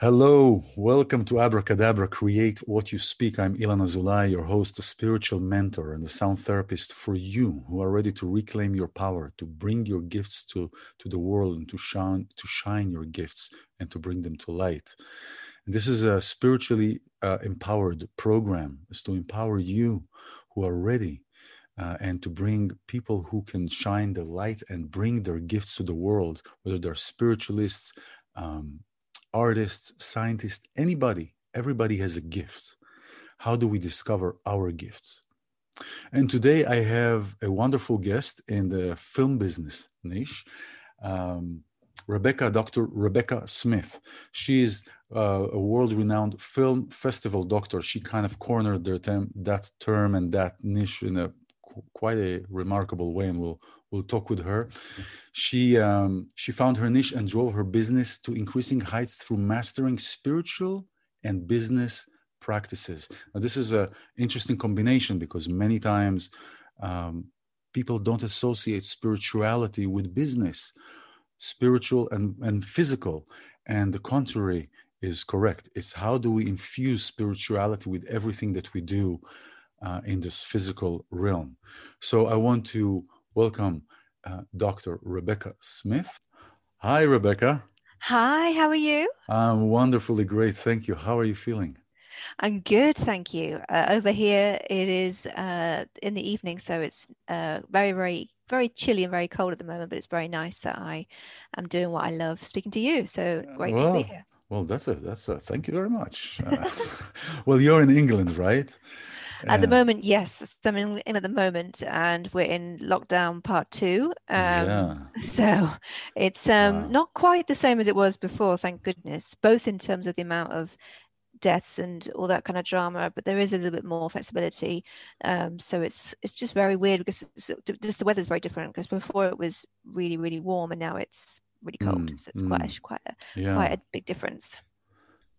Hello, welcome to Abracadabra Create What You Speak. I'm iLan Azoulai, your host, a spiritual mentor and a sound therapist for you who are ready to reclaim your power, to bring your gifts to, to the world and to shine, to shine your gifts and to bring them to light. And this is a spiritually uh, empowered program. It's to empower you who are ready uh, and to bring people who can shine the light and bring their gifts to the world, whether they're spiritualists, um, artists, scientists, anybody, everybody has a gift. How do we discover our gifts? And today I have a wonderful guest in the film business niche. Um, Rebekah, Dr. Rebekah Smith. She is uh, a world-renowned film festival doctor. She kind of cornered term, that term and that niche in a quite a remarkable way, and we'll we'll talk with her. She um, she found her niche and drove her business to increasing heights through mastering spiritual and business practices. Now, this is an interesting combination because many times um, people don't associate spirituality with business, spiritual and, and physical, and the contrary is correct. It's how do we infuse spirituality with everything that we do uh, in this physical realm. So I want to welcome uh, Dr. Rebekah Smith. Hi, Rebekah. Hi, how are you? I'm wonderfully great. Thank you. How are you feeling? I'm good, thank you. Uh, over here, it is uh, in the evening, so it's uh, very, very, very chilly and very cold at the moment. But it's very nice that I am doing what I love, speaking to you. So great well, to be here. Well, that's a that's a thank you very much. Uh, well, you're in England, right? At the moment, yes. So I'm in, in, at the moment, and we're in lockdown part two. Um, yeah. So it's um, wow. not quite the same as it was before, thank goodness, both in terms of the amount of deaths and all that kind of drama, but there is a little bit more flexibility. Um, so it's it's just very weird because just the weather's very different. Because before it was really really warm, and now it's really cold. Mm, so it's mm, quite a, quite a, yeah. quite a big difference.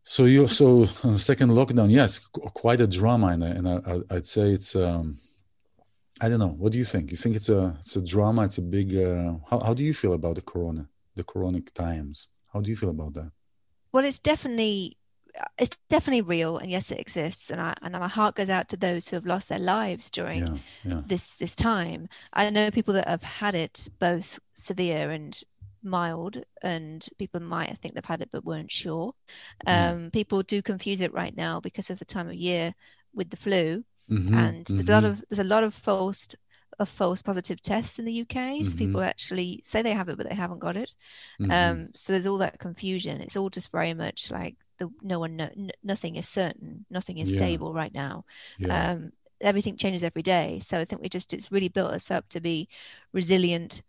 So you so on the second lockdown, yeah, it's quite a drama, and, and I, would say it's. Um, I don't know. What do you think? You think it's a it's a drama? It's a big. Uh, how how do you feel about the corona, the coronic times? How do you feel about that? Well, it's definitely it's definitely real, and yes, it exists. And I and my heart goes out to those who have lost their lives during yeah, yeah. this this time. I know people that have had it both severe and mild and people might think they've had it but weren't sure um, people do confuse it right now because of the time of year with the flu mm-hmm, and there's mm-hmm. a lot mm-hmm. of there's a lot of false of false positive tests in the UK. So mm-hmm. people actually say they have it, but they haven't got it. Mm-hmm. Um, so there's all that confusion. It's all just very much like the no one, no, nothing is certain, nothing is yeah. stable right now. Yeah. Um, everything changes every day. So I think we just it's really built us up to be resilient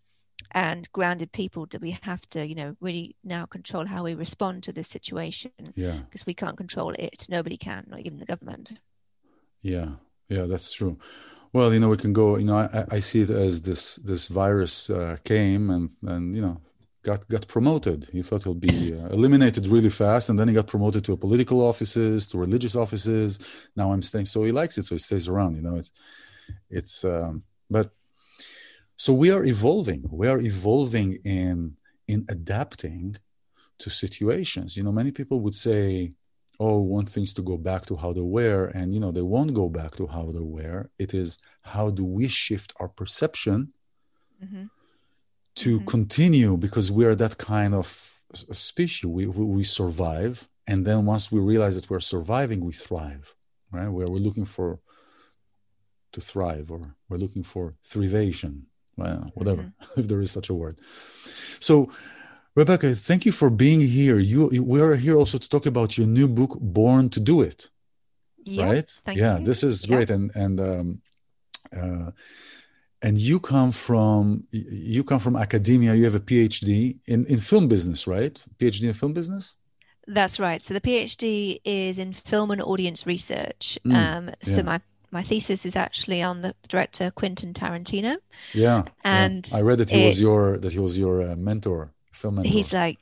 and grounded people do we have to you know really now control how we respond to this situation. Yeah. Because we can't control it. Nobody can not even the government. Yeah. Yeah that's true. Well you know we can go you know i, I see it as this this virus uh, came and and you know got got promoted. He thought he'll be uh, eliminated really fast and then he got promoted to political offices to religious offices. Now i'm staying so he likes it so he stays around you know it's it's um but so we are evolving. We are evolving in in adapting to situations. You know, many people would say, "Oh, want things to go back to how they were," and you know, they won't go back to how they were. It is how do we shift our perception mm-hmm. to mm-hmm. continue because we are that kind of species. We, we, we survive, and then once we realize that we're surviving, we thrive. Right? Where we're looking for to thrive, or we're looking for thrivation well, whatever, mm-hmm. if there is such a word. So, Rebekah, thank you for being here. You, we are here also to talk about your new book, Born to Do It. Yeah, right? yeah, you. this is great, and and um, uh, and you come from you come from academia. You have a PhD in in film business, right? PhD in film business. That's right. So the PhD is in film and audience research. Mm, um, so yeah. my my thesis is actually on the director Quentin Tarantino. Yeah, and yeah. I read that he it, was your that he was your uh, mentor, film mentor. He's like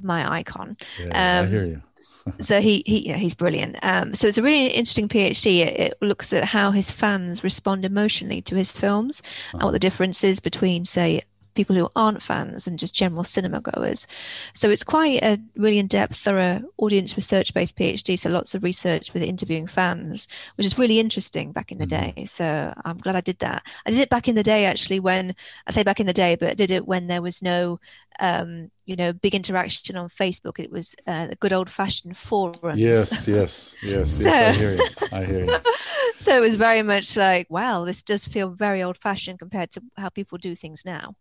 my icon. Yeah, um, I hear you. so he he you know, he's brilliant. Um, so it's a really interesting PhD. It, it, looks at how his fans respond emotionally to his films uh-huh. and what the difference is between, say, people who aren't fans and just general cinema goers. So it's quite a really in-depth, thorough audience research-based PhD. So lots of research with interviewing fans, which is really interesting back in the mm-hmm. day. So I'm glad I did that. I did it back in the day actually when I say back in the day, but I did it when there was no um, you know, big interaction on Facebook. It was uh, a good old fashioned forum. Yes, yes, yes, yes. I hear you. I hear you. so it was very much like, wow, this does feel very old fashioned compared to how people do things now.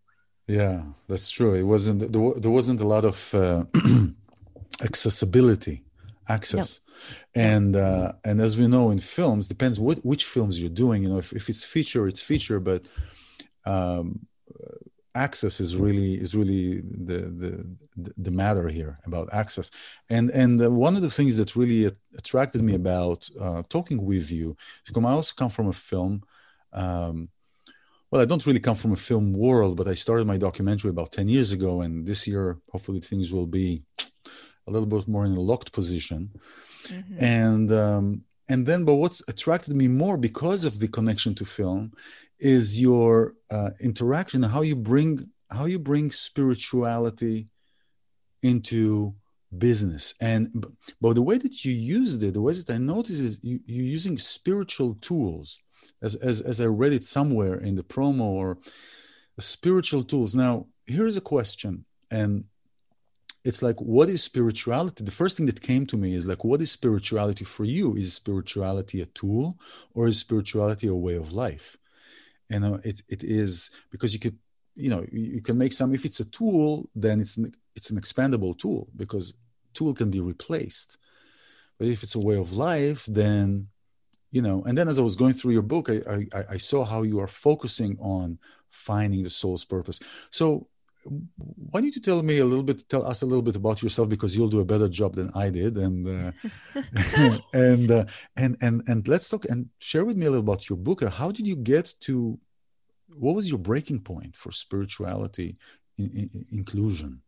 Yeah, that's true. It wasn't there, there wasn't a lot of uh, accessibility, access, no. and uh, and as we know in films, depends what which films you're doing. You know, if, if it's feature, it's feature, but um, access is really is really the the the matter here about access and and uh, one of the things that really attracted me about uh, talking with you is i also come from a film um, well, I don't really come from a film world, but I started my documentary about 10 years ago. And this year, hopefully, things will be a little bit more in a locked position. Mm-hmm. And, um, and then, but what's attracted me more because of the connection to film is your uh, interaction, how you bring, how you bring spirituality into business and but the way that you used it the way that i noticed is you, you're using spiritual tools as, as, as I read it somewhere in the promo or spiritual tools. Now, here's a question. And it's like, what is spirituality? The first thing that came to me is like, what is spirituality for you? Is spirituality a tool or is spirituality a way of life? And uh, it, it is because you could, you know, you can make some, if it's a tool, then it's an, it's an expandable tool because tool can be replaced. But if it's a way of life, then you know and then as i was going through your book I, I, I saw how you are focusing on finding the soul's purpose. So why don't you tell me a little bit tell us a little bit about yourself because you'll do a better job than i did and uh, and uh, and and and let's talk and share with me a little about your book. How did you get to what was your breaking point for spirituality in, in, inclusion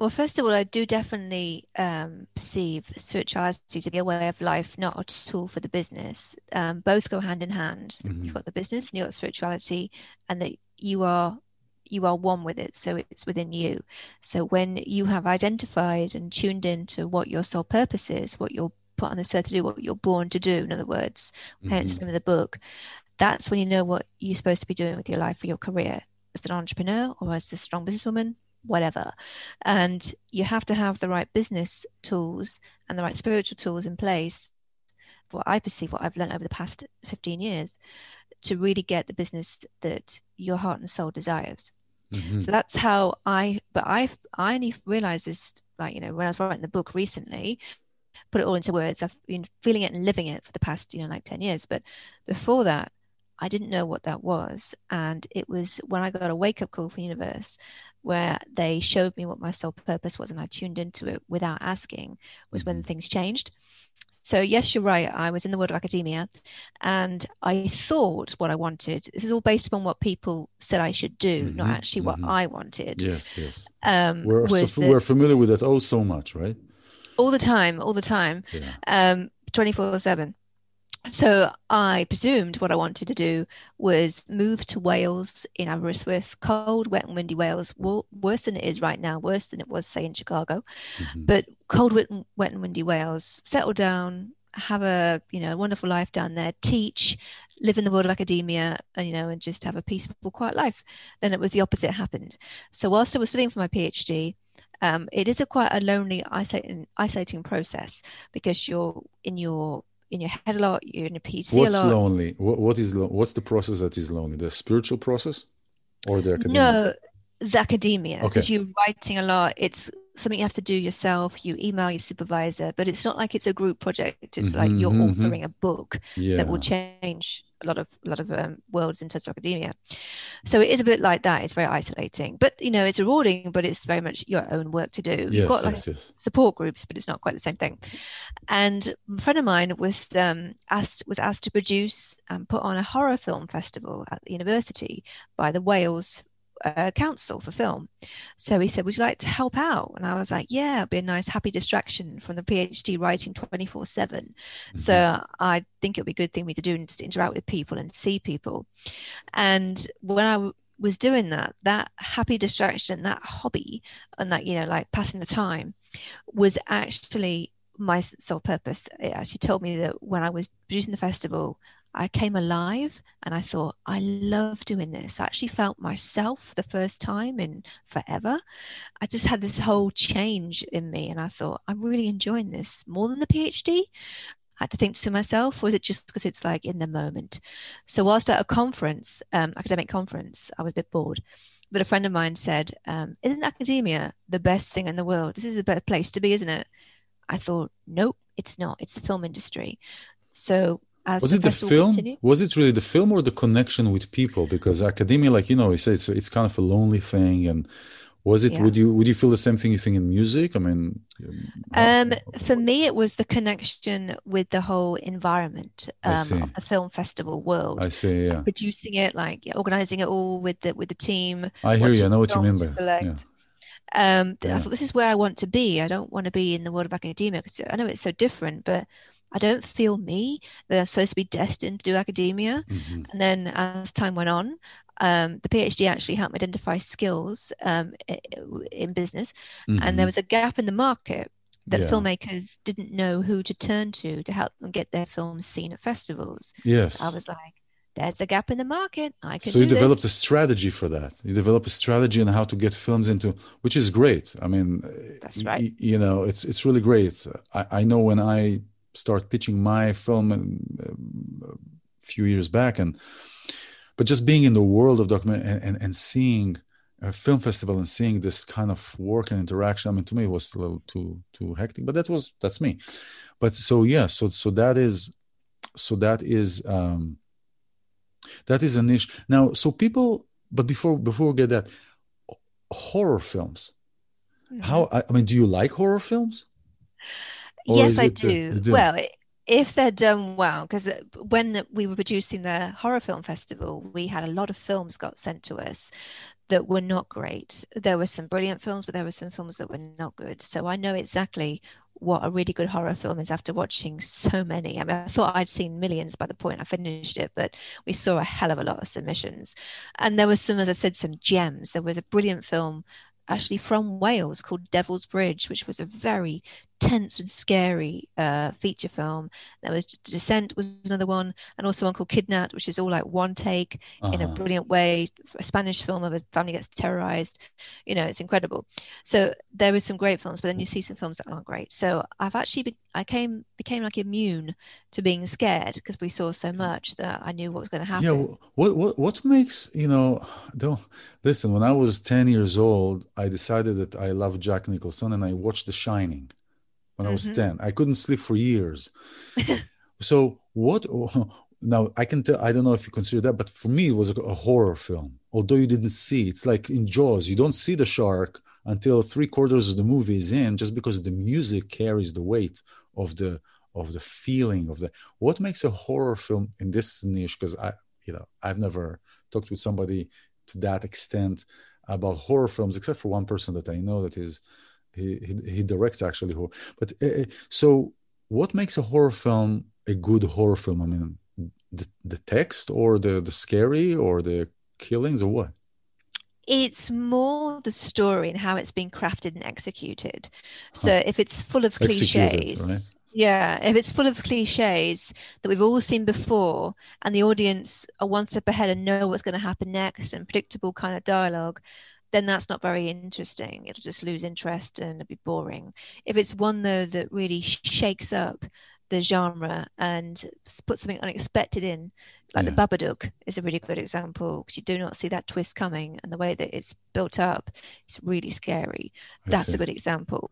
well, first of all, I do definitely um, perceive spirituality to be a way of life, not a tool for the business. Um, both go hand in hand. Mm-hmm. You've got the business and you've got spirituality, and that you are you are one with it, so it's within you. So when you have identified and tuned into what your soul purpose is, what you're put on this earth to do, what you're born to do, in other words, mm-hmm. hence the name of the book, that's when you know what you're supposed to be doing with your life or your career as an entrepreneur or as a strong businesswoman whatever. And you have to have the right business tools and the right spiritual tools in place. What I perceive, what I've learned over the past 15 years, to really get the business that your heart and soul desires. Mm-hmm. So that's how I, but I, I only realized this, like, you know, when I was writing the book recently, put it all into words. I've been feeling it and living it for the past, you know, like 10 years. But before that, I didn't know what that was. And it was when I got a wake up call from the universe where they showed me what my soul purpose was and I tuned into it without asking was when mm-hmm. things changed. So, yes, you're right. I was in the world of academia and I thought what I wanted. This is all based upon what people said I should do, mm-hmm, not actually what mm-hmm. I wanted. Yes, yes. Um, we're, so, we're familiar with that oh so much, right? All the time, all the time, yeah. um, 24 7 so I presumed what I wanted to do was move to Wales in Aberystwyth, cold, wet, and windy Wales, worse than it is right now, worse than it was, say, in Chicago. Mm-hmm. But cold, wet, wet, and windy Wales, settle down, have a you know wonderful life down there, teach, live in the world of academia, and you know, and just have a peaceful, quiet life. Then it was the opposite happened. So whilst I was studying for my PhD, um, it is a quite a lonely, isolating, isolating process because you're in your in your head a lot. You're in a PC What's a lot. lonely? What, what is lo- what's the process that is lonely? The spiritual process, or the academia? No, the academia. Because okay. you're writing a lot. It's something you have to do yourself. You email your supervisor, but it's not like it's a group project. It's mm-hmm, like you're mm-hmm. authoring a book yeah. that will change a lot of a lot of um, worlds in terms of academia. So it is a bit like that. It's very isolating, but you know it's rewarding. But it's very much your own work to do. Yes, You've got like yes, yes. support groups, but it's not quite the same thing. And a friend of mine was um, asked was asked to produce and put on a horror film festival at the university by the Wales uh, council for film. So he said, Would you like to help out? And I was like, Yeah, it'd be a nice, happy distraction from the PhD writing 24 7. Mm-hmm. So I think it would be a good thing for me to do and just interact with people and see people. And when I was doing that that happy distraction that hobby and that you know like passing the time was actually my soul purpose it actually told me that when i was producing the festival I came alive and I thought, I love doing this. I actually felt myself the first time in forever. I just had this whole change in me and I thought, I'm really enjoying this more than the PhD. I had to think to myself, was it just because it's like in the moment? So, whilst at a conference, um, academic conference, I was a bit bored. But a friend of mine said, um, Isn't academia the best thing in the world? This is the better place to be, isn't it? I thought, Nope, it's not. It's the film industry. So was it the film? was it really the film or the connection with people? Because academia like you know you say it's, it's kind of a lonely thing and was it yeah. would you would you feel the same thing you think in music? I mean um, for me it was the connection with the whole environment um, the film festival world. I see yeah. Producing it like organizing it all with the with the team i hear you i know what you mean by yeah. um yeah. i thought this is where i want to be. I don't want to be in the world of academia because i know it's so different but I don't feel me that I'm supposed to be destined to do academia. Mm-hmm. And then as time went on, um, the PhD actually helped me identify skills um, in business. Mm-hmm. And there mm-hmm. was a gap in the market that yeah. filmmakers didn't know who to turn to to help them get their films seen at festivals. Yes. I was like, there's a gap in the market. I can. So you developed this. a strategy for that. You develop a strategy on how to get films into, which is great. I mean, that's right. Y- you know, it's it's really great. I, I know when I start pitching my film a few years back. And but just being in the world of document and, and, and seeing a film festival and seeing this kind of work and interaction i mean to me it was a little too too hectic but that was that's me. But so yeah so so that is so that is um that is a niche. Now so people but before before we get that horror films. Mm-hmm. how I, I mean do you like horror films yes, I do. do. Well, if they're done well, because uh, when we were producing the horror film festival, we had a lot of films got sent to us that were not great. There were some brilliant films, but there were some films that were not good. So I know exactly what a really good horror film is after watching so many. I mean, I thought I'd seen millions by the point I finished it, but we saw a hell of a lot of submissions. And there were some, as I said, some gems. There was a brilliant film actually from Wales called Devil's Bridge, which was a very tense and scary uh, feature film. There was Descent was another one, and also one called Kidnapped, which is all like one take uh-huh. in a uh-huh. brilliant way. A Spanish film of a family gets terrorized. You know, it's incredible. So there was some great films, but then you see some films that aren't great. So I've actually be- I came became like immune to being scared because we saw so much that I knew what was going to happen. Yeah, what what what makes you know? Don't listen. When I was ten years old, I decided that I love Jack Nicholson, and I watched The Shining when mm-hmm. I was mm-hmm. 10. I couldn't sleep for years. so what now I can tell I don't know if you consider that, but for me it was a, a, horror film. Although you didn't see, it's like in Jaws, you don't see the shark until three quarters of the movie is in, just because the music carries the weight of the of the feeling of the what makes a horror film in this niche, because I you know I've never talked with somebody to that extent about horror films, except for one person that I know that is he, he, he directs actually horror. But uh, so, what makes a horror film a good horror film? I mean, the, the text or the the scary or the killings or what? It's more the story and how it's been crafted and executed. So huh. if it's full of cliches, right? yeah, if it's full of cliches that we've all seen before, and the audience are one step ahead and know what's going to happen next, and predictable kind of dialogue, then that's not very interesting. It'll just lose interest and it'll be boring. If it's one though that really shakes up the genre and puts something unexpected in, like yeah. the Babadook is a really good example because you do not see that twist coming, and the way that it's built up, it's really scary. I That's see. a good example.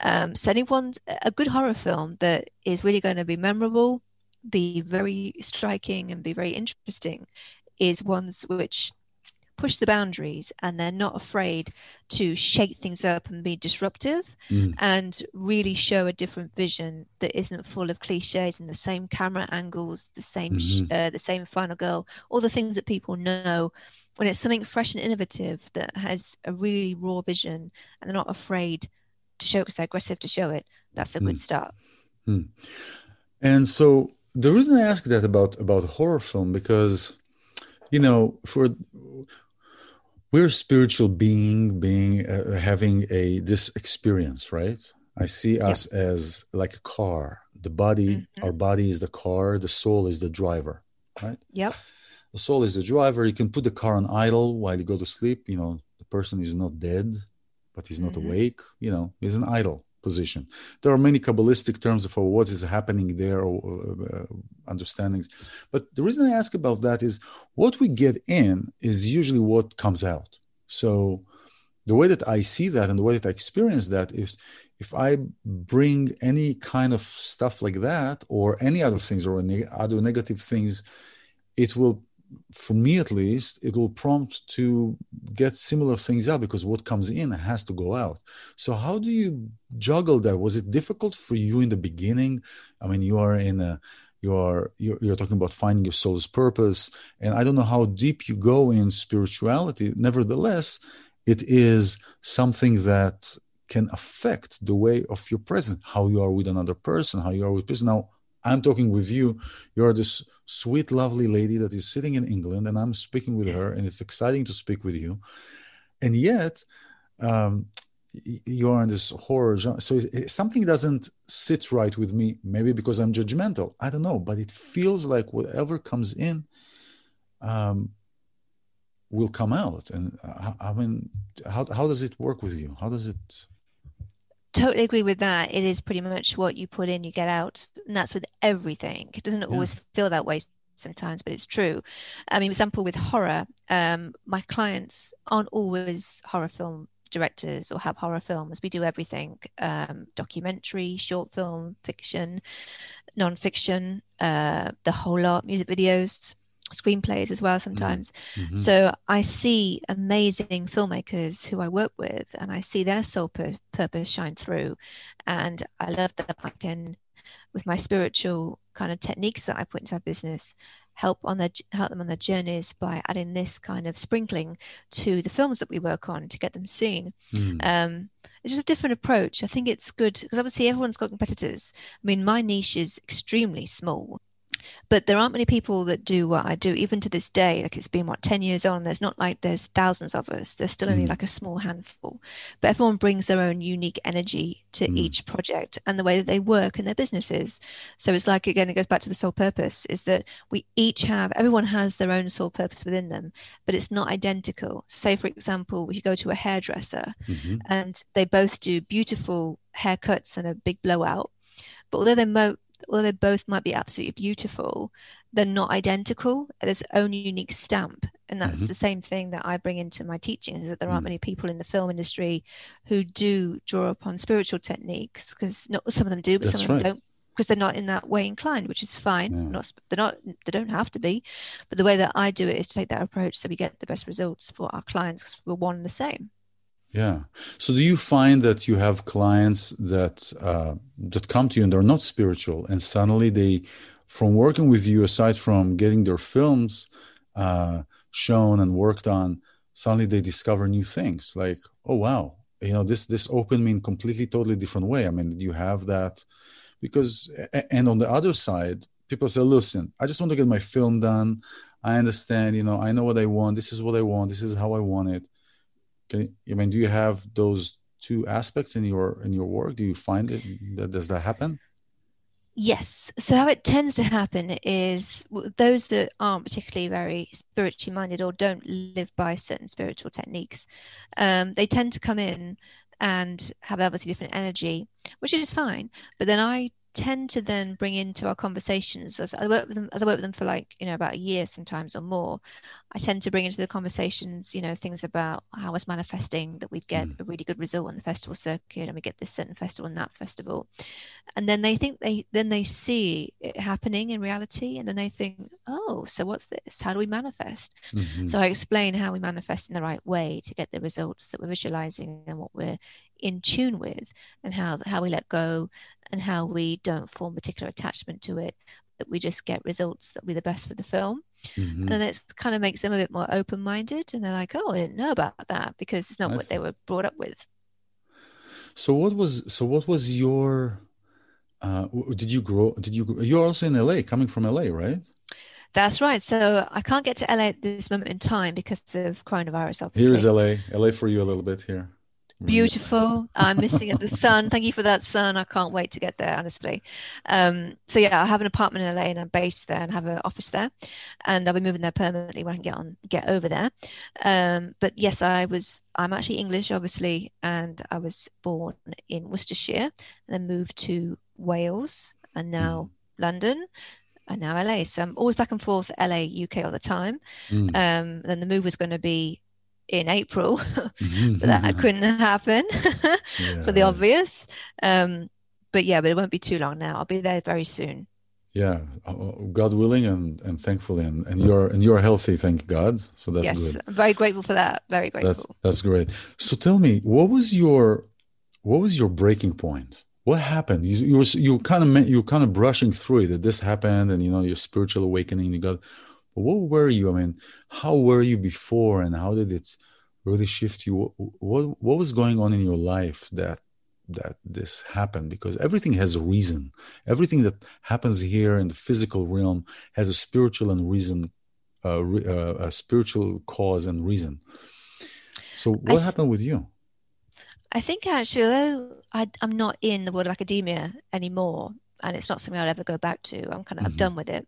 Um, so anyone's a good horror film that is really going to be memorable, be very striking, and be very interesting is ones which push the boundaries and they're not afraid to shake things up and be disruptive mm. and really show a different vision that isn't full of cliches and the same camera angles the same mm-hmm. uh, the same final girl all the things that people know when it's something fresh and innovative that has a really raw vision and they're not afraid to show it because they're aggressive to show it that's a mm. good start mm. and so the reason i ask that about about horror film because you know for we're a spiritual being being uh, having a this experience right? I see us as like a car. The body mm-hmm. our body is the car the soul is the driver right? Yep. The soul is the driver. You can put the car on idle while you go to sleep. You know the person is not dead but he's not mm-hmm. awake. You know he's an idle position. There are many kabbalistic terms for what is happening there or uh, understandings. But the reason i ask about that is what we get in is usually what comes out. So the way that i see that and the way that i experience that is if I bring any kind of stuff like that or any other things or any other negative things, it will, for me at least, it will prompt to get similar things out because what comes in has to go out. So how do you juggle that? Was it difficult for you in the beginning? I mean, you are in a you are you're, you're, talking about finding your soul's purpose and i don't know how deep you go in spirituality nevertheless it is something that can affect the way of your present, how you are with another person, how you are with person. Now, I'm talking with you. You're this sweet, lovely lady that is sitting in England, and I'm speaking with her, and it's exciting to speak with you. And yet, um, you are in this horror genre. So something doesn't sit right with me. Maybe because I'm judgmental. I don't know, but it feels like whatever comes in um, will come out. And uh, I mean, how how does it work with you? How does it? Totally agree with that. It is pretty much what you put in, you get out. And that's with everything. It doesn't yeah. always feel that way sometimes, but it's true. I mean, for example with horror, um, my clients aren't always horror film directors or have horror films. We do everything um, documentary, short film, fiction, non fiction, uh, the whole lot, music videos screenplays as well sometimes. Mm-hmm. So I see amazing filmmakers who I work with and I see their soul pur- purpose shine through. And I love that I can, with my spiritual kind of techniques that I put into our business, help on their help them on their journeys by adding this kind of sprinkling to the films that we work on to get them seen. Mm. Um, it's just a different approach. I think it's good because obviously everyone's got competitors. I mean, my niche is extremely small but there aren't many people that do what I do, even to this day. Like it's been what ten years on. There's not like there's thousands of us. There's still only mm. like a small handful. But everyone brings their own unique energy to mm. each project and the way that they work in their businesses. So it's like again, it goes back to the soul purpose. Is that we each have everyone has their own soul purpose within them, but it's not identical. Say for example, we go to a hairdresser, mm-hmm. and they both do beautiful haircuts and a big blowout. But although they're mo- although they both might be absolutely beautiful, they're not identical. There's own unique stamp. And that's mm-hmm. the same thing that I bring into my teaching is that there aren't mm. many people in the film industry who do draw upon spiritual techniques because not some of them do, but that's some of them right. don't because they're not in that way inclined, which is fine. Yeah. Not they're not they don't have to be, but the way that I do it is to take that approach so we get the best results for our clients because we're one and the same. Yeah. So do you find that you have clients that uh, that come to you and they're not spiritual, and suddenly they, from working with you, aside from getting their films uh, shown and worked on, suddenly they discover new things. Like, oh wow, you know, this this opened me in completely, totally different way. I mean, do you have that because, and on the other side, people say, listen, I just want to get my film done. I understand, you know, I know what I want. This is what I want. This is how I want it can I mean, do you have those two aspects in your in your work? Do you find it that does that happen? Yes. So how it tends to happen is those that aren't particularly very spiritually minded or don't live by certain spiritual techniques, um, they tend to come in and have obviously different energy, which is fine. But then I tend to then bring into our conversations as I work with them as I work with them for like you know about a year sometimes or more I tend to bring into the conversations you know things about how I was manifesting that we'd get mm. a really good result on the festival circuit and we get this certain festival and that festival and then they think they then they see it happening in reality and then they think oh so what's this how do we manifest mm-hmm. so I explain how we manifest in the right way to get the results that we're visualizing and what we're in tune with and how how we let go and how we don't form particular attachment to it that we just get results that will be the best for the film mm-hmm. and it kind of makes them a bit more open-minded and they're like oh i didn't know about that because it's not what they were brought up with so what was so what was your uh did you grow did you you're also in la coming from la right That's right. So I can't get to LA at this moment in time because of coronavirus. Obviously. Here is LA. LA for you a little bit here. Beautiful. I'm missing the sun. Thank you for that sun. I can't wait to get there, honestly. Um, so yeah, I have an apartment in LA and I'm based there and have an office there, and I'll be moving there permanently when I can get on get over there. Um, but yes, I was. I'm actually English, obviously, and I was born in Worcestershire and then moved to Wales and now mm. London and now LA. So I'm always back and forth LA, UK all the time. Mm. Um, then the move was going to be in April, but that couldn't happen yeah. for the obvious. Um, but yeah, but it won't be too long now. I'll be there very soon. Yeah, uh, uh, God willing, and and thankfully, and, and you're and you're healthy, thank God. So that's yes, good. I'm very grateful for that. Very grateful. That's that's great. So tell me, what was your what was your breaking point? What happened? You you were you kind of you were kind of brushing through it that this happened, and you know your spiritual awakening. You got what were you? I mean, how were you before, and how did it really shift you? What, what what was going on in your life that that this happened? Because everything has a reason. Everything that happens here in the physical realm has a spiritual and reason, uh, uh, a spiritual cause and reason. So, what happened with you? I think actually, although I, am not in the world of academia anymore, and it's not something I'll ever go back to, I'm kind of mm-hmm. done with it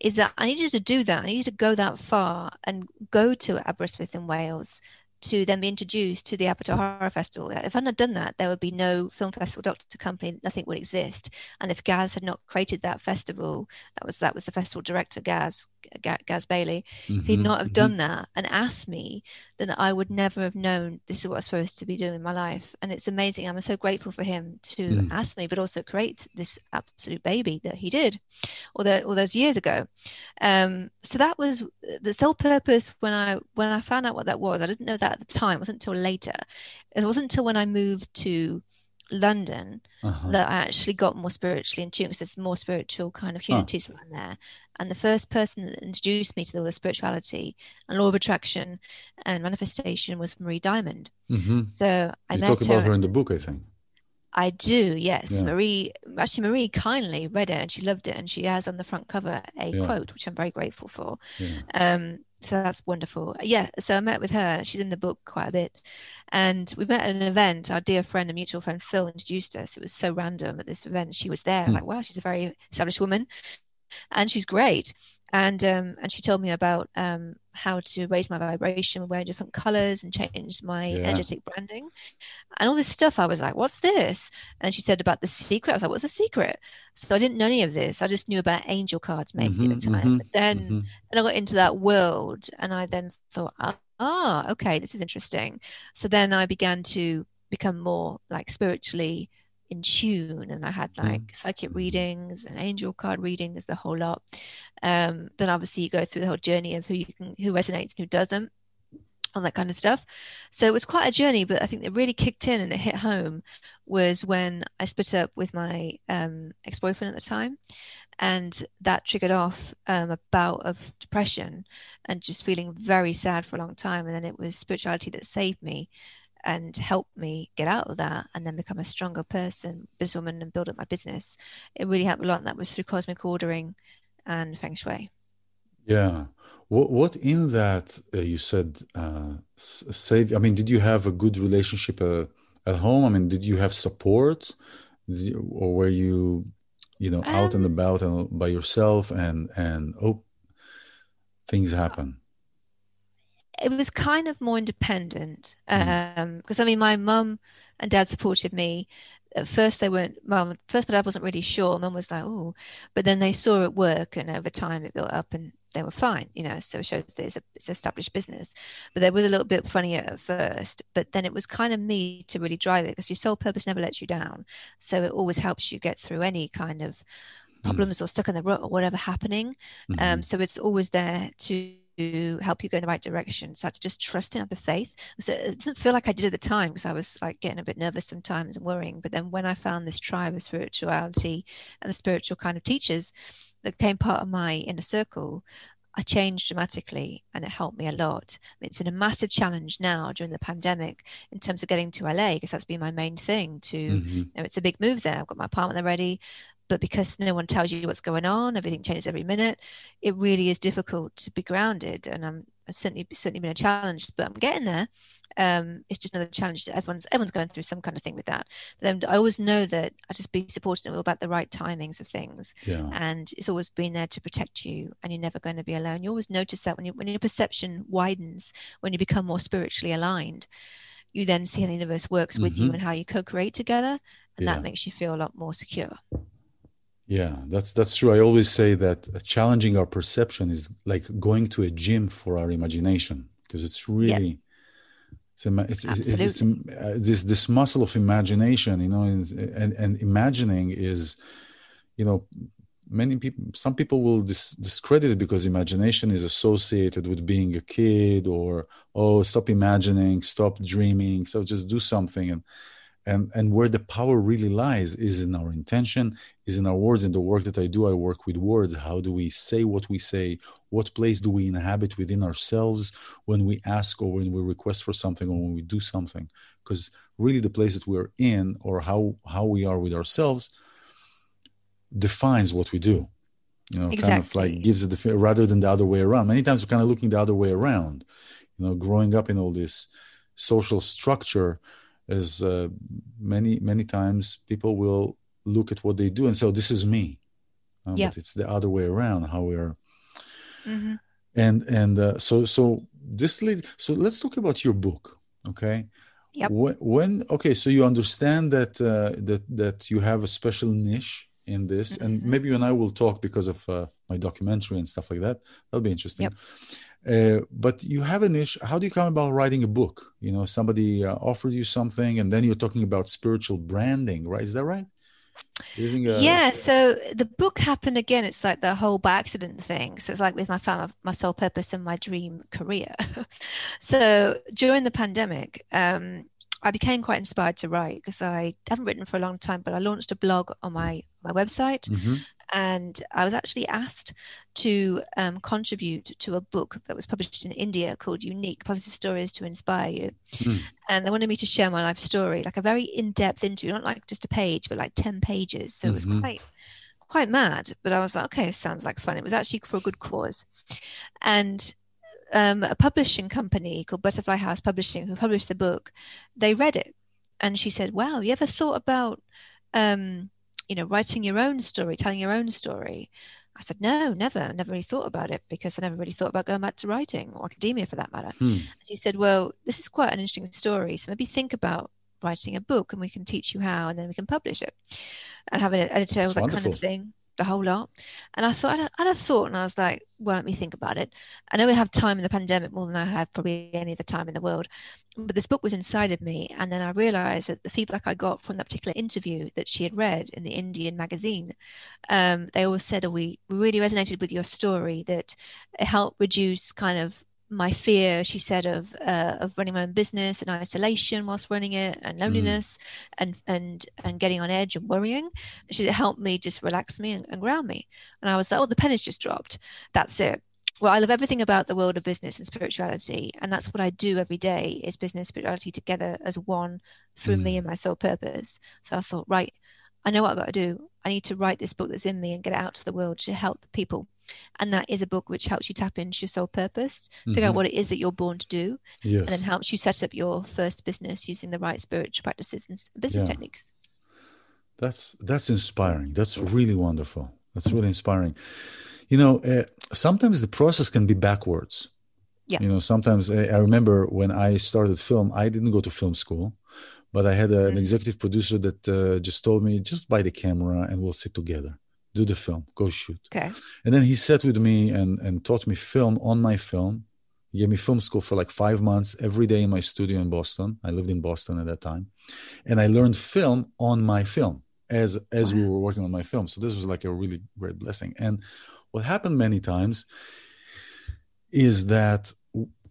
is that I needed to do that. I needed to go that far and go to Aberystwyth in Wales to then be introduced to the Abertoir Horror Festival. If I hadn't done that, there would be no film festival Doctor Company. Nothing would exist. And if Gaz had not created that festival, that was that was the festival director Gaz Gaz Bailey. Mm-hmm, if he'd not have mm-hmm. done that and asked me, then I would never have known this is what I'm supposed to be doing in my life. And it's amazing. I'm so grateful for him to mm. ask me, but also create this absolute baby that he did all, the, all those years ago. Um, so that was the soul purpose when I when I found out what that was. I didn't know that at the time. It wasn't until later. It wasn't until when I moved to London uh-huh. that I actually got more spiritually in tune because there's more spiritual kind of communities around there. And the first person that introduced me to all the spirituality and law of attraction and manifestation was Marie Diamond. Mm-hmm. So I you talk about her, her in the book, I think. I do, yes. Yeah. Marie, actually, Marie kindly read it and she loved it, and she has on the front cover a yeah. quote, which I'm very grateful for. Yeah. Um, so that's wonderful. Yeah, so I met with her. She's in the book quite a bit, and we met at an event. Our dear friend, a mutual friend, Phil, introduced us. It was so random at this event. She was there. Hmm. Like, wow, she's a very established woman, and she's great and um, and she told me about um, how to raise my vibration, wear different colors, and change my yeah. energetic branding, and all this stuff. I was like, "What's this?" And she said about the secret. I was like, "What's the secret?" So I didn't know any of this. I just knew about angel cards making mm-hmm, at the time. Mm-hmm, but then, mm-hmm. then I got into that world, and I then thought, "Ah, okay, this is interesting." So then I began to become more like spiritually in tune and i had hmm. like mm. psychic readings and angel card readings the whole lot um, then obviously you go through the whole journey of who you can who resonates and who doesn't all that kind of stuff so it was quite a journey but i think that really kicked in and it hit home was when i split up with my um, ex-boyfriend at the time and that triggered off um, a bout of depression and just feeling very sad for a long time and then it was spirituality that saved me and help me get out of that and then become a stronger person, businesswoman, and build up my business. It really helped a lot. And that was through cosmic ordering and feng shui. Yeah. What, what in that uh, you said uh, save? I mean, did you have a good relationship uh, at home? I mean, did you have support, you, or were you, you know, out um, and about and by yourself and and oh, things happen? It was kind of more independent because mm. um, I mean my mum and dad supported me. At first they weren't well first my dad wasn't really sure. Mum was like, oh, but then they saw it work and over time it built up and they were fine, you know. So it shows that it's a it's established business. But there was a little bit funnier at first. But then it was kind of me to really drive it because your soul purpose never lets you down. So it always helps you get through any kind of mm. problems mm. or stuck in the rut or whatever happening. Mm-hmm. Um, so it's always there to to help you go in the right direction. So I had to just trust and have the faith. So it doesn't feel like I did at the time because I was like getting a bit nervous sometimes and worrying. But then when I found this tribe of spirituality and the spiritual kind of teachers that became part of my inner circle, I changed dramatically and it helped me a lot. I mean, it's been a massive challenge now during the pandemic in terms of getting to LA because that's been my main thing to, mm-hmm. you know, it's a big move there. I've got my apartment there ready but because no one tells you what's going on, everything changes every minute. It really is difficult to be grounded, and I'm certainly certainly been a challenge, but I'm getting there. Um, it's just another challenge that everyone's everyone's going through some kind of thing with that. But then I always know that I just be supportive about the right timings of things, yeah. and it's always been there to protect you, and you're never going to be alone. You always notice that when you when your perception widens, when you become more spiritually aligned, you then see how the universe works with mm-hmm. you and how you co-create together, and yeah. that makes you feel a lot more secure. Yeah, that's that's true. I always say that challenging our perception is like going to a gym for our imagination because it's really it's, it's, it's, it's uh, this this muscle of imagination, you know, and and imagining is, you know, many people some people will dis- discredit it because imagination is associated with being a kid or oh stop imagining stop dreaming so just do something. And and and where the power really lies is in our intention is in our words in the work that i do. I work with words. How do we say what we say? What place do we inhabit within ourselves when we ask or when we request for something or when we do something? Because really the place that we're in or how how we are with ourselves defines what we do you know exactly. kind of like gives it the rather than the other way around. Many times we're kind of looking the other way around you know growing up in all this social structure as uh, many many times people will look at what they do and say oh, this is me uh, yeah. but it's the other way around how we're mm-hmm. and and uh, so so this lead so let's talk about your book okay yep. when, when okay so you understand that uh, that that you have a special niche in this mm-hmm. and maybe you and i will talk because of uh, my documentary and stuff like that that'll be interesting yep. Uh, but you have an issue. How do you come about writing a book? You know, somebody uh, offered you something, and then you're talking about spiritual branding, right? Is that right? Using a, yeah. So the book happened again. It's like the whole by accident thing. So it's like with my family, my soul purpose, and my dream career. so during the pandemic, um, I became quite inspired to write because I haven't written for a long time, but I launched a blog on my my website, mm-hmm and I was actually asked to um, contribute to a book that was published in India called Unique Positive Stories to Inspire You. Mm. And they wanted me to share my life story, like a very in depth interview, not like just a page, but like 10 pages. So mm-hmm. it was mm-hmm. quite quite mad but i was like okay sounds like fun it was actually for a good cause and um, a publishing company called butterfly house publishing who published the book they read it and she said wow you ever thought about um, you know, writing your own story, telling your own story? I said, no, never, never really thought about it because I never really thought about going back to writing or academia for that matter. Hmm. She said, well, this is quite an interesting story. So maybe think about writing a book and we can teach you how and then we can publish it and have an editor, That's that wonderful. kind of thing the whole lot. And I thought, I had a thought, and I was like, well, let me think about it. I know we have time in the pandemic more than I have probably any other time in the world, but this book was inside of me. And then I realized that the feedback I got from that particular interview that she had read in the Indian magazine, um, they always said, oh, we really resonated with your story, that it helped reduce kind of my fear, she said, of uh, of running my own business and isolation whilst running it, and mm. loneliness, mm. and and and getting on edge and worrying. She said, helped me just relax me and, and ground me. And I was like, oh, the pen has just dropped. That's it. Well, I love everything about the world of business and spirituality, and that's what I do every day: is business spirituality together as one through mm. me and my soul purpose. So I thought, right, I know what I've got to do. I need to write this book that's in me and get it out to the world to help the people and that is a book which helps you tap into your soul purpose figure mm-hmm. out what it is that you're born to do yes. and then helps you set up your first business using the right spiritual practices and business yeah. techniques that's that's inspiring that's really wonderful that's really inspiring you know uh, sometimes the process can be backwards yeah. you know sometimes uh, i remember when i started film i didn't go to film school but i had a, mm-hmm. an executive producer that uh, just told me just buy the camera and we'll sit together do the film, go shoot. Okay. And then he sat with me and and taught me film on my film. He gave me film school for like five months every day in my studio in Boston. I lived in Boston at that time, and I learned film on my film as as wow. we were working on my film. So this was like a really great blessing. And what happened many times is that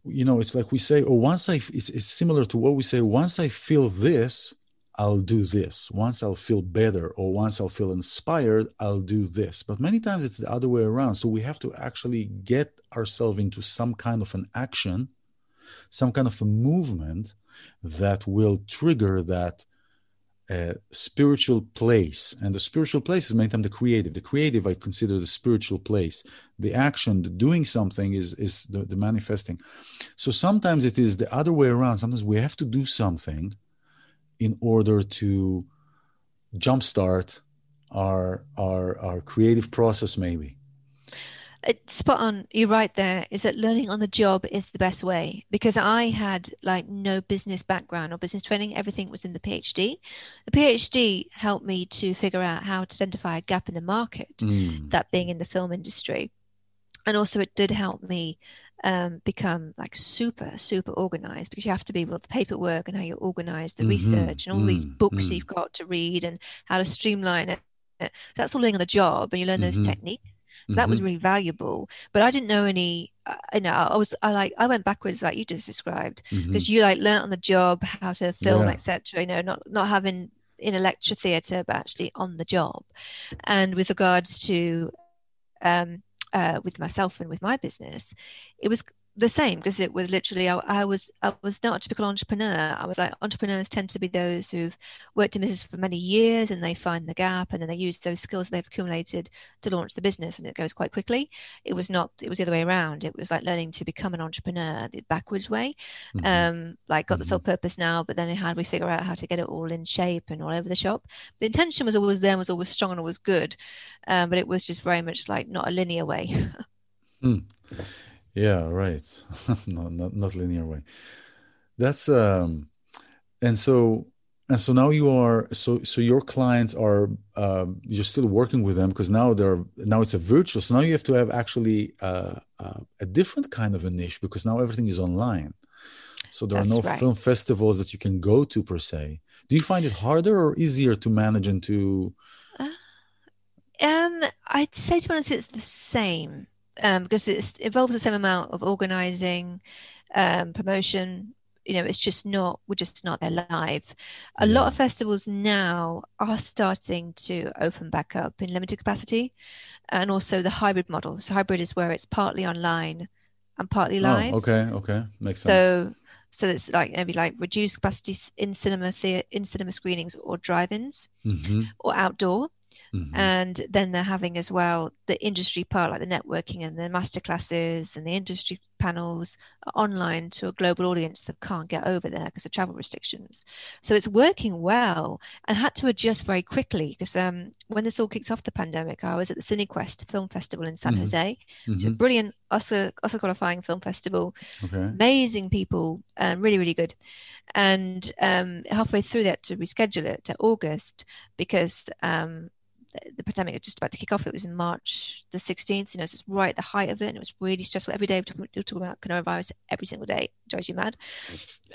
you know it's like we say, oh, once I it's, it's similar to what we say. Once I feel this, I'll do this. Once I'll feel better or once I'll feel inspired, I'll do this. But many times it's the other way around. So we have to actually get ourselves into some kind of an action, some kind of a movement that will trigger that a spiritual place. And the spiritual place is meantime the creative. The creative i consider the spiritual place. The action the doing something is is the, the manifesting. So sometimes it is the other way around. Sometimes we have to do something in order to jumpstart our our our creative process maybe spot on you're right there is that learning on the job is the best way because i had like no business background or business training everything was in the phd the phd helped me to figure out how to identify a gap in the market mm. that being in the film industry and also it did help me um, become like super super organized because you have to be able to paperwork and how you organize the mm-hmm. research and all mm-hmm. these books mm-hmm. you've got to read and how to streamline it that's all learning on the job and you learn those mm-hmm. techniques that mm-hmm. was really valuable but i didn't know any uh, you know i was i like i went backwards like you just described because mm-hmm. you like learn on the job how to film yeah. etc you know not not having in a lecture theatre but actually on the job and with regards to um uh, with myself and with my business it was the same because it was literally I, I, was I was not a typical entrepreneur. I was like entrepreneurs tend to be those who've worked in business for many years and they find the gap and then they use those skills they've accumulated to launch the business and it goes quite quickly. It was not it was the other way around. It was like learning to become an entrepreneur the backwards way. Mm-hmm. Um, like got mm-hmm. the soul purpose now, but then how do we figure out how to get it all in shape and all over the shop? The intention was always there, was always strong and always good, um, but it was just very much like not a linear way. mm. Yeah, right. not, not not linear way. That's um, and so and so now you are so so your clients are uh, you're still working with them because now they're now it's a virtual. So now you have to have actually uh, uh, a different kind of a niche because now everything is online. So there That's are no right. film festivals that you can go to per se. Do you find it harder or easier to manage and to? Uh, um, I'd say to be honest, it's the same um, because it involves the same amount of organizing, um, promotion. You know, it's just not we're just not there live. A lot of festivals now are starting to open back up in limited capacity, and also the hybrid model. So hybrid is where it's partly online and partly oh, live. Oh, okay, okay, makes sense. So so it's like maybe like reduced capacity in cinema theater in cinema screenings or drive-ins mm-hmm. or outdoor Mm-hmm. And then they're having as well the industry part, like the networking and the masterclasses and the industry panels online to a global audience that can't get over there because of travel restrictions. So it's working well and had to adjust very quickly because um, when this all kicks off the pandemic, I was at the Cinequest Film Festival in San mm-hmm. Jose, mm-hmm. a brilliant Oscar, Oscar qualifying film festival. Okay. Amazing people, um, really, really good. And um, halfway through that to reschedule it to August because um, the pandemic was just about to kick off. It was in March the 16th, you know, so it's right at the height of it. And it was really stressful. Every day we were talking about coronavirus every single day. It drives you mad.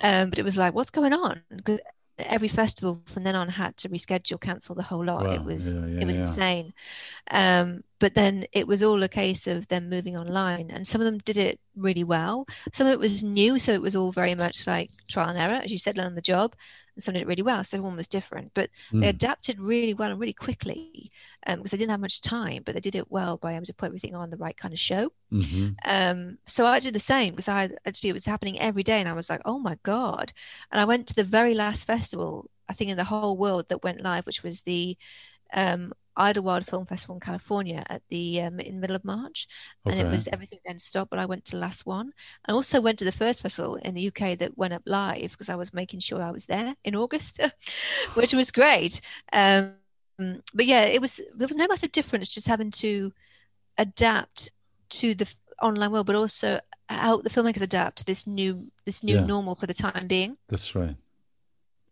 Um, but it was like, what's going on? Because every festival from then on had to reschedule, cancel the whole lot. Wow. It was yeah, yeah, it was yeah. insane. Um, but then it was all a case of them moving online, and some of them did it really well. Some of it was new, so it was all very much like trial and error, as you said, learn the job and some did it really well. So everyone was different, but mm. they adapted really well and really quickly because um, they didn't have much time, but they did it well by able to put everything on the right kind of show. Mm-hmm. Um, so I did the same because I actually it was happening every day, and I was like, oh my god! And I went to the very last festival I think in the whole world that went live, which was the um, Idyllwild Film Festival in California at the um, in the middle of March, and it was everything then stopped. But I went to the last one. I also went to the first festival in the UK that went up live because I was making sure I was there in August, which was great. Um, but yeah, it was there was no massive difference just having to adapt to the online world, but also how the filmmakers adapt to this new this new yeah. normal for the time being. That's right.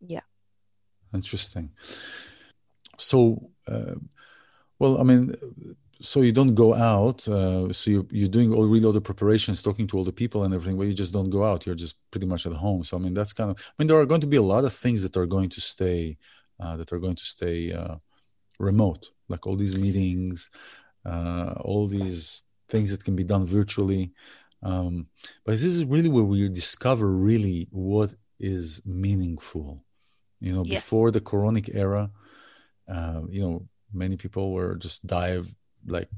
Yeah. Interesting. So, uh, well, I mean, so you don't go out. Uh, so you, you're doing all really all the preparations, talking to all the people and everything, but you just don't go out. You're just pretty much at home. So I mean, that's kind of. I mean, there are going to be a lot of things that are going to stay, uh, that are going to stay uh, remote, like all these meetings, uh, all these things that can be done virtually. Um, but this is really where we discover really what is meaningful. You know, yes. before the Coronic era, uh, you know, many people were just dive like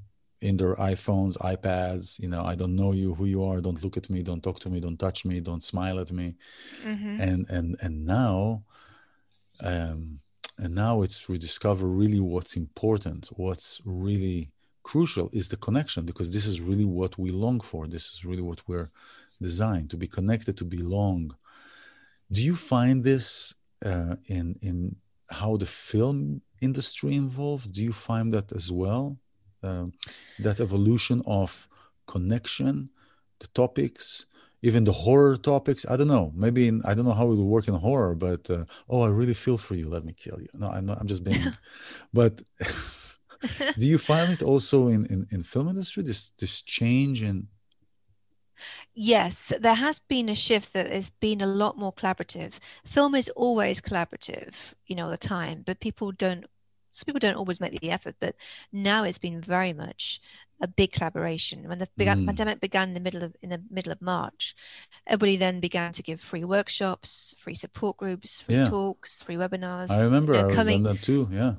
in their iPhones, iPads. You know, I don't know you, who you are. Don't look at me. Don't talk to me. Don't touch me. Don't smile at me. Mm-hmm. And and and now, um, and now it's we discover really what's important what's really crucial is the connection because this is really what we long for this is really what we're designed to be connected to belong do you find this uh, in in how the film industry involved? Do you find that as well uh, that evolution of connection the topics even the horror topics? I don't know. Maybe in, i don't know how it will work in horror but uh, oh i really feel for you. Let me kill you. No i'm not i'm just being but do you find it also in, in in film industry this this change in yes there has been a shift that has been a lot more collaborative film is always collaborative you know all the time but people don't some people don't always make the effort but now it's been very much a big collaboration. When the mm. pandemic began in the middle of in the middle of March, everybody then began to give free workshops, free support groups, free yeah. talks, free webinars. I remember you know, I was on that too. Yeah.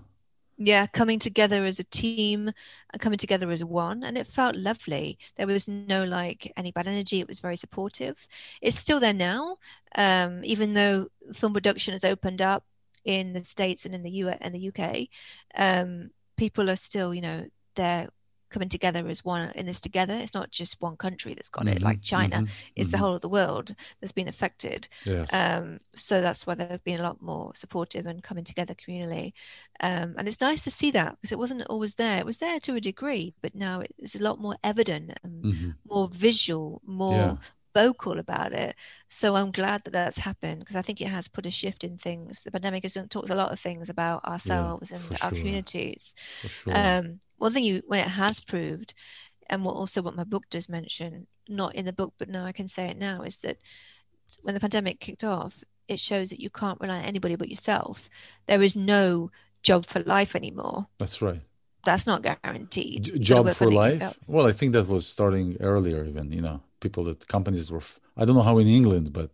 Yeah, coming together as a team coming together as one, and it felt lovely. There was no like any bad energy. It was very supportive. It's still there now, um, even though film production has opened up in the states and in the U and the UK. Um, people are still, you know, they're coming together as one in this together. It's not just one country that's got mm-hmm, it, like China. Mm-hmm, it's mm-hmm. the whole of the world that's been affected. Yes. Um, so that's why they've been a lot more supportive and coming together communally. Um, and it's nice to see that because it wasn't always there. It was there to a degree, but now it's a lot more evident and mm-hmm. more visual, more yeah vocal about it. So I'm glad that that's happened because I think it has put a shift in things. The pandemic has talked a lot of things about ourselves yeah, and our sure. communities. Sure. Um, one thing you, when it has proved, and what also what my book does mention, not in the book, but now I can say it now, is that when the pandemic kicked off, it shows that you can't rely on anybody but yourself. There is no job for life anymore. That's right that's not guaranteed. J- job for life? Well, I think that was starting earlier, even. You know, people that companies were. F- I don't know how in England, but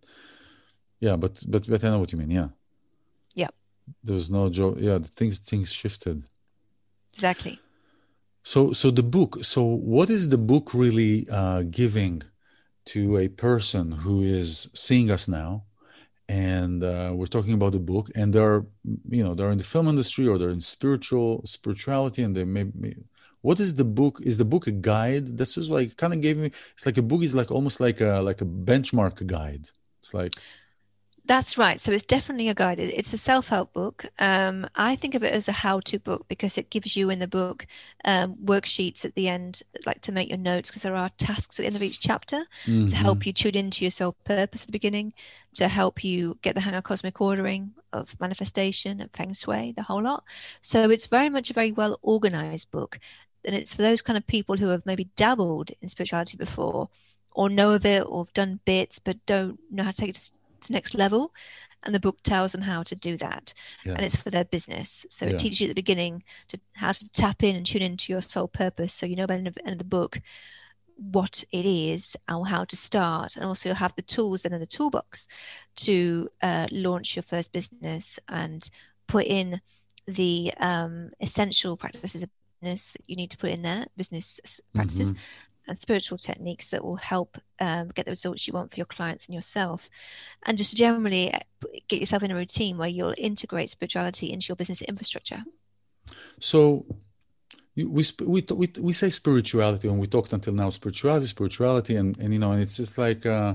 yeah, but but but I know what you mean. Yeah. Yeah. There's no job. Yeah, things things shifted. Exactly. So so the book. So what is the book really uh, giving to a person who is seeing us now? and uh, we're talking about the book and they're you know they're in the film industry or they're in spiritual spirituality and they may, may what is the book is the book a guide this is like kind of gave me it's like a book is like almost like a like a benchmark guide it's like that's right. So it's definitely a guide. It's a self help book. Um, I think of it as a how to book because it gives you in the book um, worksheets at the end, like to make your notes, because there are tasks at the end of each chapter mm-hmm. to help you tune into your soul purpose at the beginning, to help you get the hang of cosmic ordering, of manifestation, and feng shui, the whole lot. So it's very much a very well organized book. And it's for those kind of people who have maybe dabbled in spirituality before or know of it or have done bits but don't know how to take it to next level and the book tells them how to do that. Yeah. and it's for their business. So yeah. it teaches you at the beginning to how to tap in and tune into your soul purpose. So you know by the end of the book what it is and how to start. And also you have the tools then in the toolbox to uh, launch your first business and put in the um, essential practices of business that you need to put in there business practices. Mm-hmm and spiritual techniques that will help um, get the results you want for your clients and yourself. And just generally uh, get yourself in a routine where you'll integrate spirituality into your business infrastructure. So, we, we, we, we say spirituality, and we talked until now spirituality, spirituality, and, and you know, and it's just like, uh,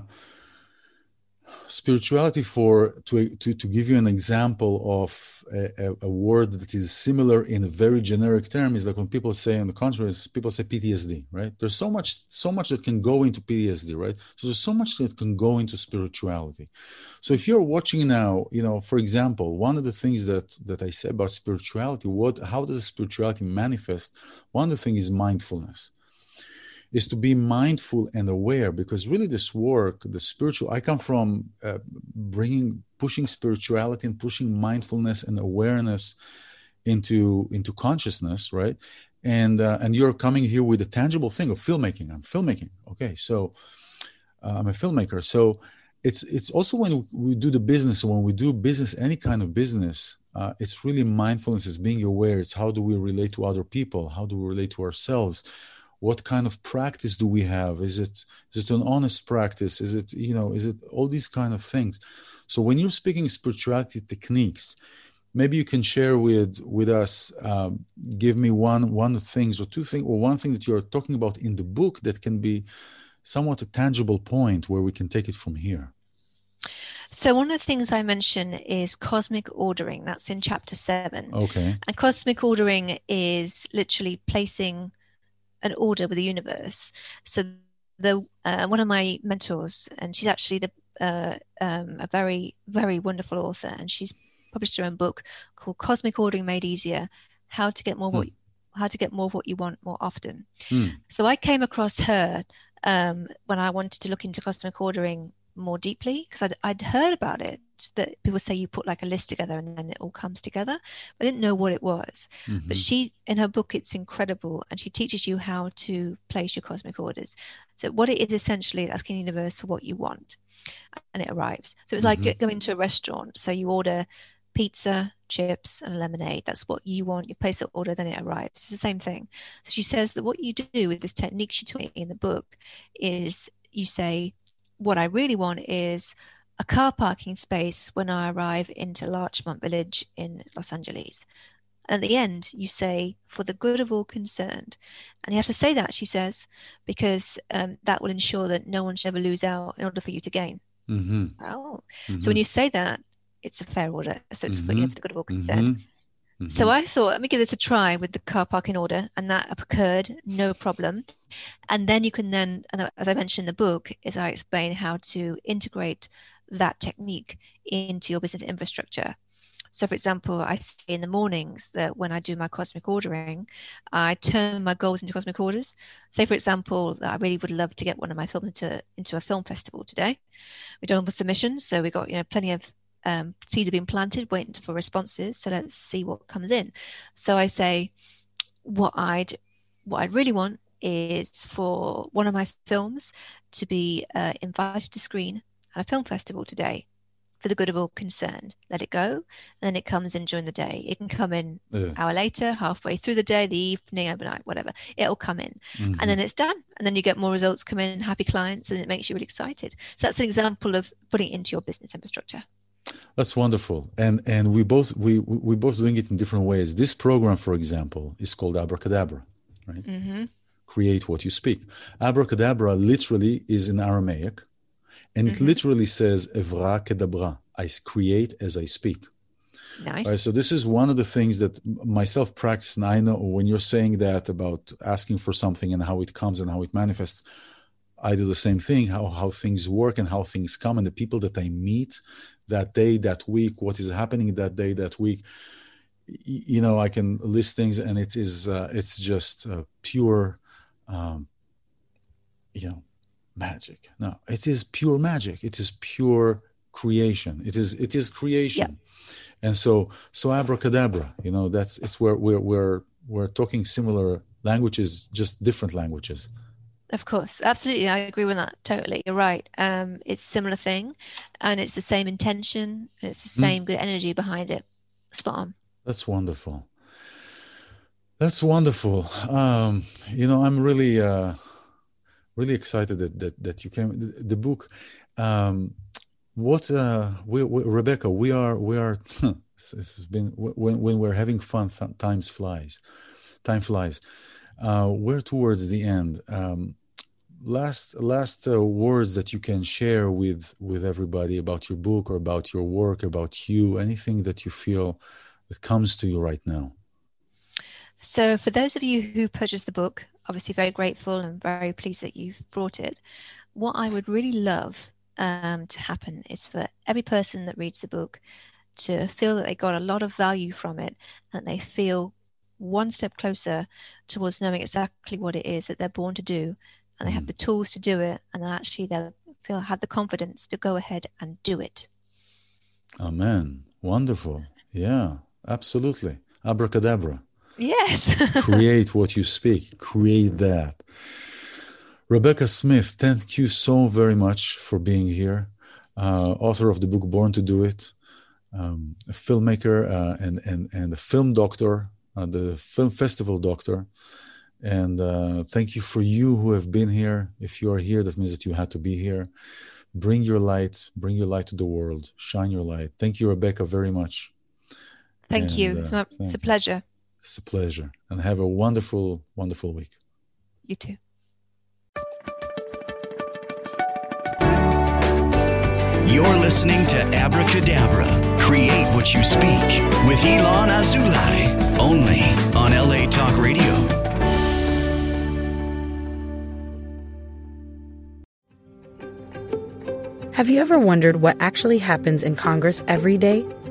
spirituality for to, to to give you an example of a, a, word that is similar in a very generic term is like when people say on the contrary people say ptsd right? There's so much so much that can go into ptsd right? So there's so much that can go into spirituality. So if you're watching now you know for example one of the things that that i say about spirituality what how does spirituality manifest? One of the things is mindfulness is to be mindful and aware because really this work the spiritual i come from uh, bringing pushing spirituality and pushing mindfulness and awareness into into consciousness right? And uh, and you're coming here with a tangible thing of filmmaking. I'm filmmaking. Okay so uh, i'm a filmmaker. So it's it's also when we do the business when we do business any kind of business uh, it's really mindfulness it's being aware. It's how do we relate to other people? How do we relate to ourselves what kind of practice do we have? Is it is it an honest practice? Is it you know is it all these kind of things? So when you're speaking spirituality techniques maybe you can share with with us um, give me one one things or two things or one thing that you're talking about in the book that can be somewhat a tangible point where we can take it from here. So one of the things i mention is cosmic ordering. That's in chapter 7 okay. And cosmic ordering is literally placing an order with the universe so the uh, one of my mentors and she's actually the uh, um, a very very wonderful author and she's published her own book called Cosmic Ordering Made Easier: How to Get More hmm. what How to Get More of What You Want More Often. Hmm. So I came across her um, when I wanted to look into cosmic ordering more deeply because I'd, I'd heard about it that people say you put like a list together and then it all comes together i didn't know what it was mm-hmm. but she in her book it's incredible and she teaches you how to place your cosmic orders so what it is essentially is asking the universe for what you want and it arrives so it's mm-hmm. like going to a restaurant so you order pizza, chips, and lemonade. That's what you want. You place the order, then it arrives. It's the same thing. So she says that what you do with this technique she taught me in the book is you say, What I really want is a car parking space when I arrive into Larchmont Village in Los Angeles. And at the end, you say, for the good of all concerned. And you have to say that, she says, because um, that will ensure that no one should ever lose out in order for you to gain. Mm-hmm. Oh. Mm-hmm. So when you say that, it's a fair order. So it's mm-hmm. for, you know, for the good of all concerned. Mm-hmm. So I thought, let me give this a try with the car parking order, and that occurred, no problem. And then you can then, as I mentioned in the book, is I explain how to integrate that technique into your business infrastructure. So, for example, I say in the mornings that when I do my cosmic ordering, I turn my goals into cosmic orders. Say, for example, that I really would love to get one of my films into into a film festival today. We've done all the submissions, so we've got you know plenty of um, seeds have been planted, waiting for responses. So let's see what comes in. So I say, what I'd what I'd really want is for one of my films to be uh, invited to screen at a film festival today for the good of all concerned. Let it go, and then it comes in during the day. It can come in yeah. hour later, halfway through the day, the evening, overnight, whatever. It'll come in, mm-hmm. and then it's done. And then you get more results come in, happy clients, and it makes you really excited. So that's an example of putting it into your business infrastructure. That's wonderful, and and we both we we both doing it in different ways. This program, for example, is called Abracadabra, right? Mm-hmm. Create what you speak. Abracadabra literally is in Aramaic, and mm-hmm. it literally says Evra kedabra. I create as I speak. Nice. Right, so this is one of the things that myself practice, and I know when you're saying that about asking for something and how it comes and how it manifests I do the same thing, how, how things work and how things come, and the people that I meet that day, that week, what is happening that day, that week. You know, I can list things, and it is uh, it's just uh, pure, um, you know, magic. No, it is pure magic. It is pure creation. It is it is creation, yeah. and so so abracadabra. You know, that's it's where we're we're we're talking similar languages, just different languages. Of course, absolutely, I agree with that. Totally, you're right. Um, it's similar thing, and it's the same intention. it's the hmm. same mm. good energy behind it. Spot on. That's wonderful. That's wonderful. Um, you know, I'm really, uh, really excited that that, that you came. The, the book. Um, what uh, we, we, Rebekah, we are we are. it's been when when we're having fun. Times flies. Time flies. Uh, we're towards the end. Um, last last uh, words that you can share with with everybody about your book or about your work about you anything that you feel that comes to you right now so for those of you who purchased the book obviously very grateful and very pleased that you've brought it. What i would really love um, to happen is for every person that reads the book to feel that they got a lot of value from it and they feel one step closer towards knowing exactly what it is that they're born to do and they have mm. the tools to do it and actually they'll feel have the confidence to go ahead and do it. Amen. Wonderful. Yeah absolutely. Abracadabra yes create what you speak create that rebekah smith thank you so very much for being here uh, author of the book born to do it um, a filmmaker uh, and, and, and a film doctor uh, the film festival doctor and uh, thank you for you who have been here. If you are here, that means that you had to be here. Bring your light, bring your light to the world, shine your light. Thank you, Rebekah, very much. Thank and, you. Uh, it's, my, it's a pleasure. It's a pleasure. And have a wonderful, wonderful week. You too. You're listening to Abracadabra, Create What You Speak with iLan Azoulai, only on LA Talk Radio. Have you ever wondered what actually happens in Congress every day?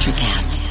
Electricast.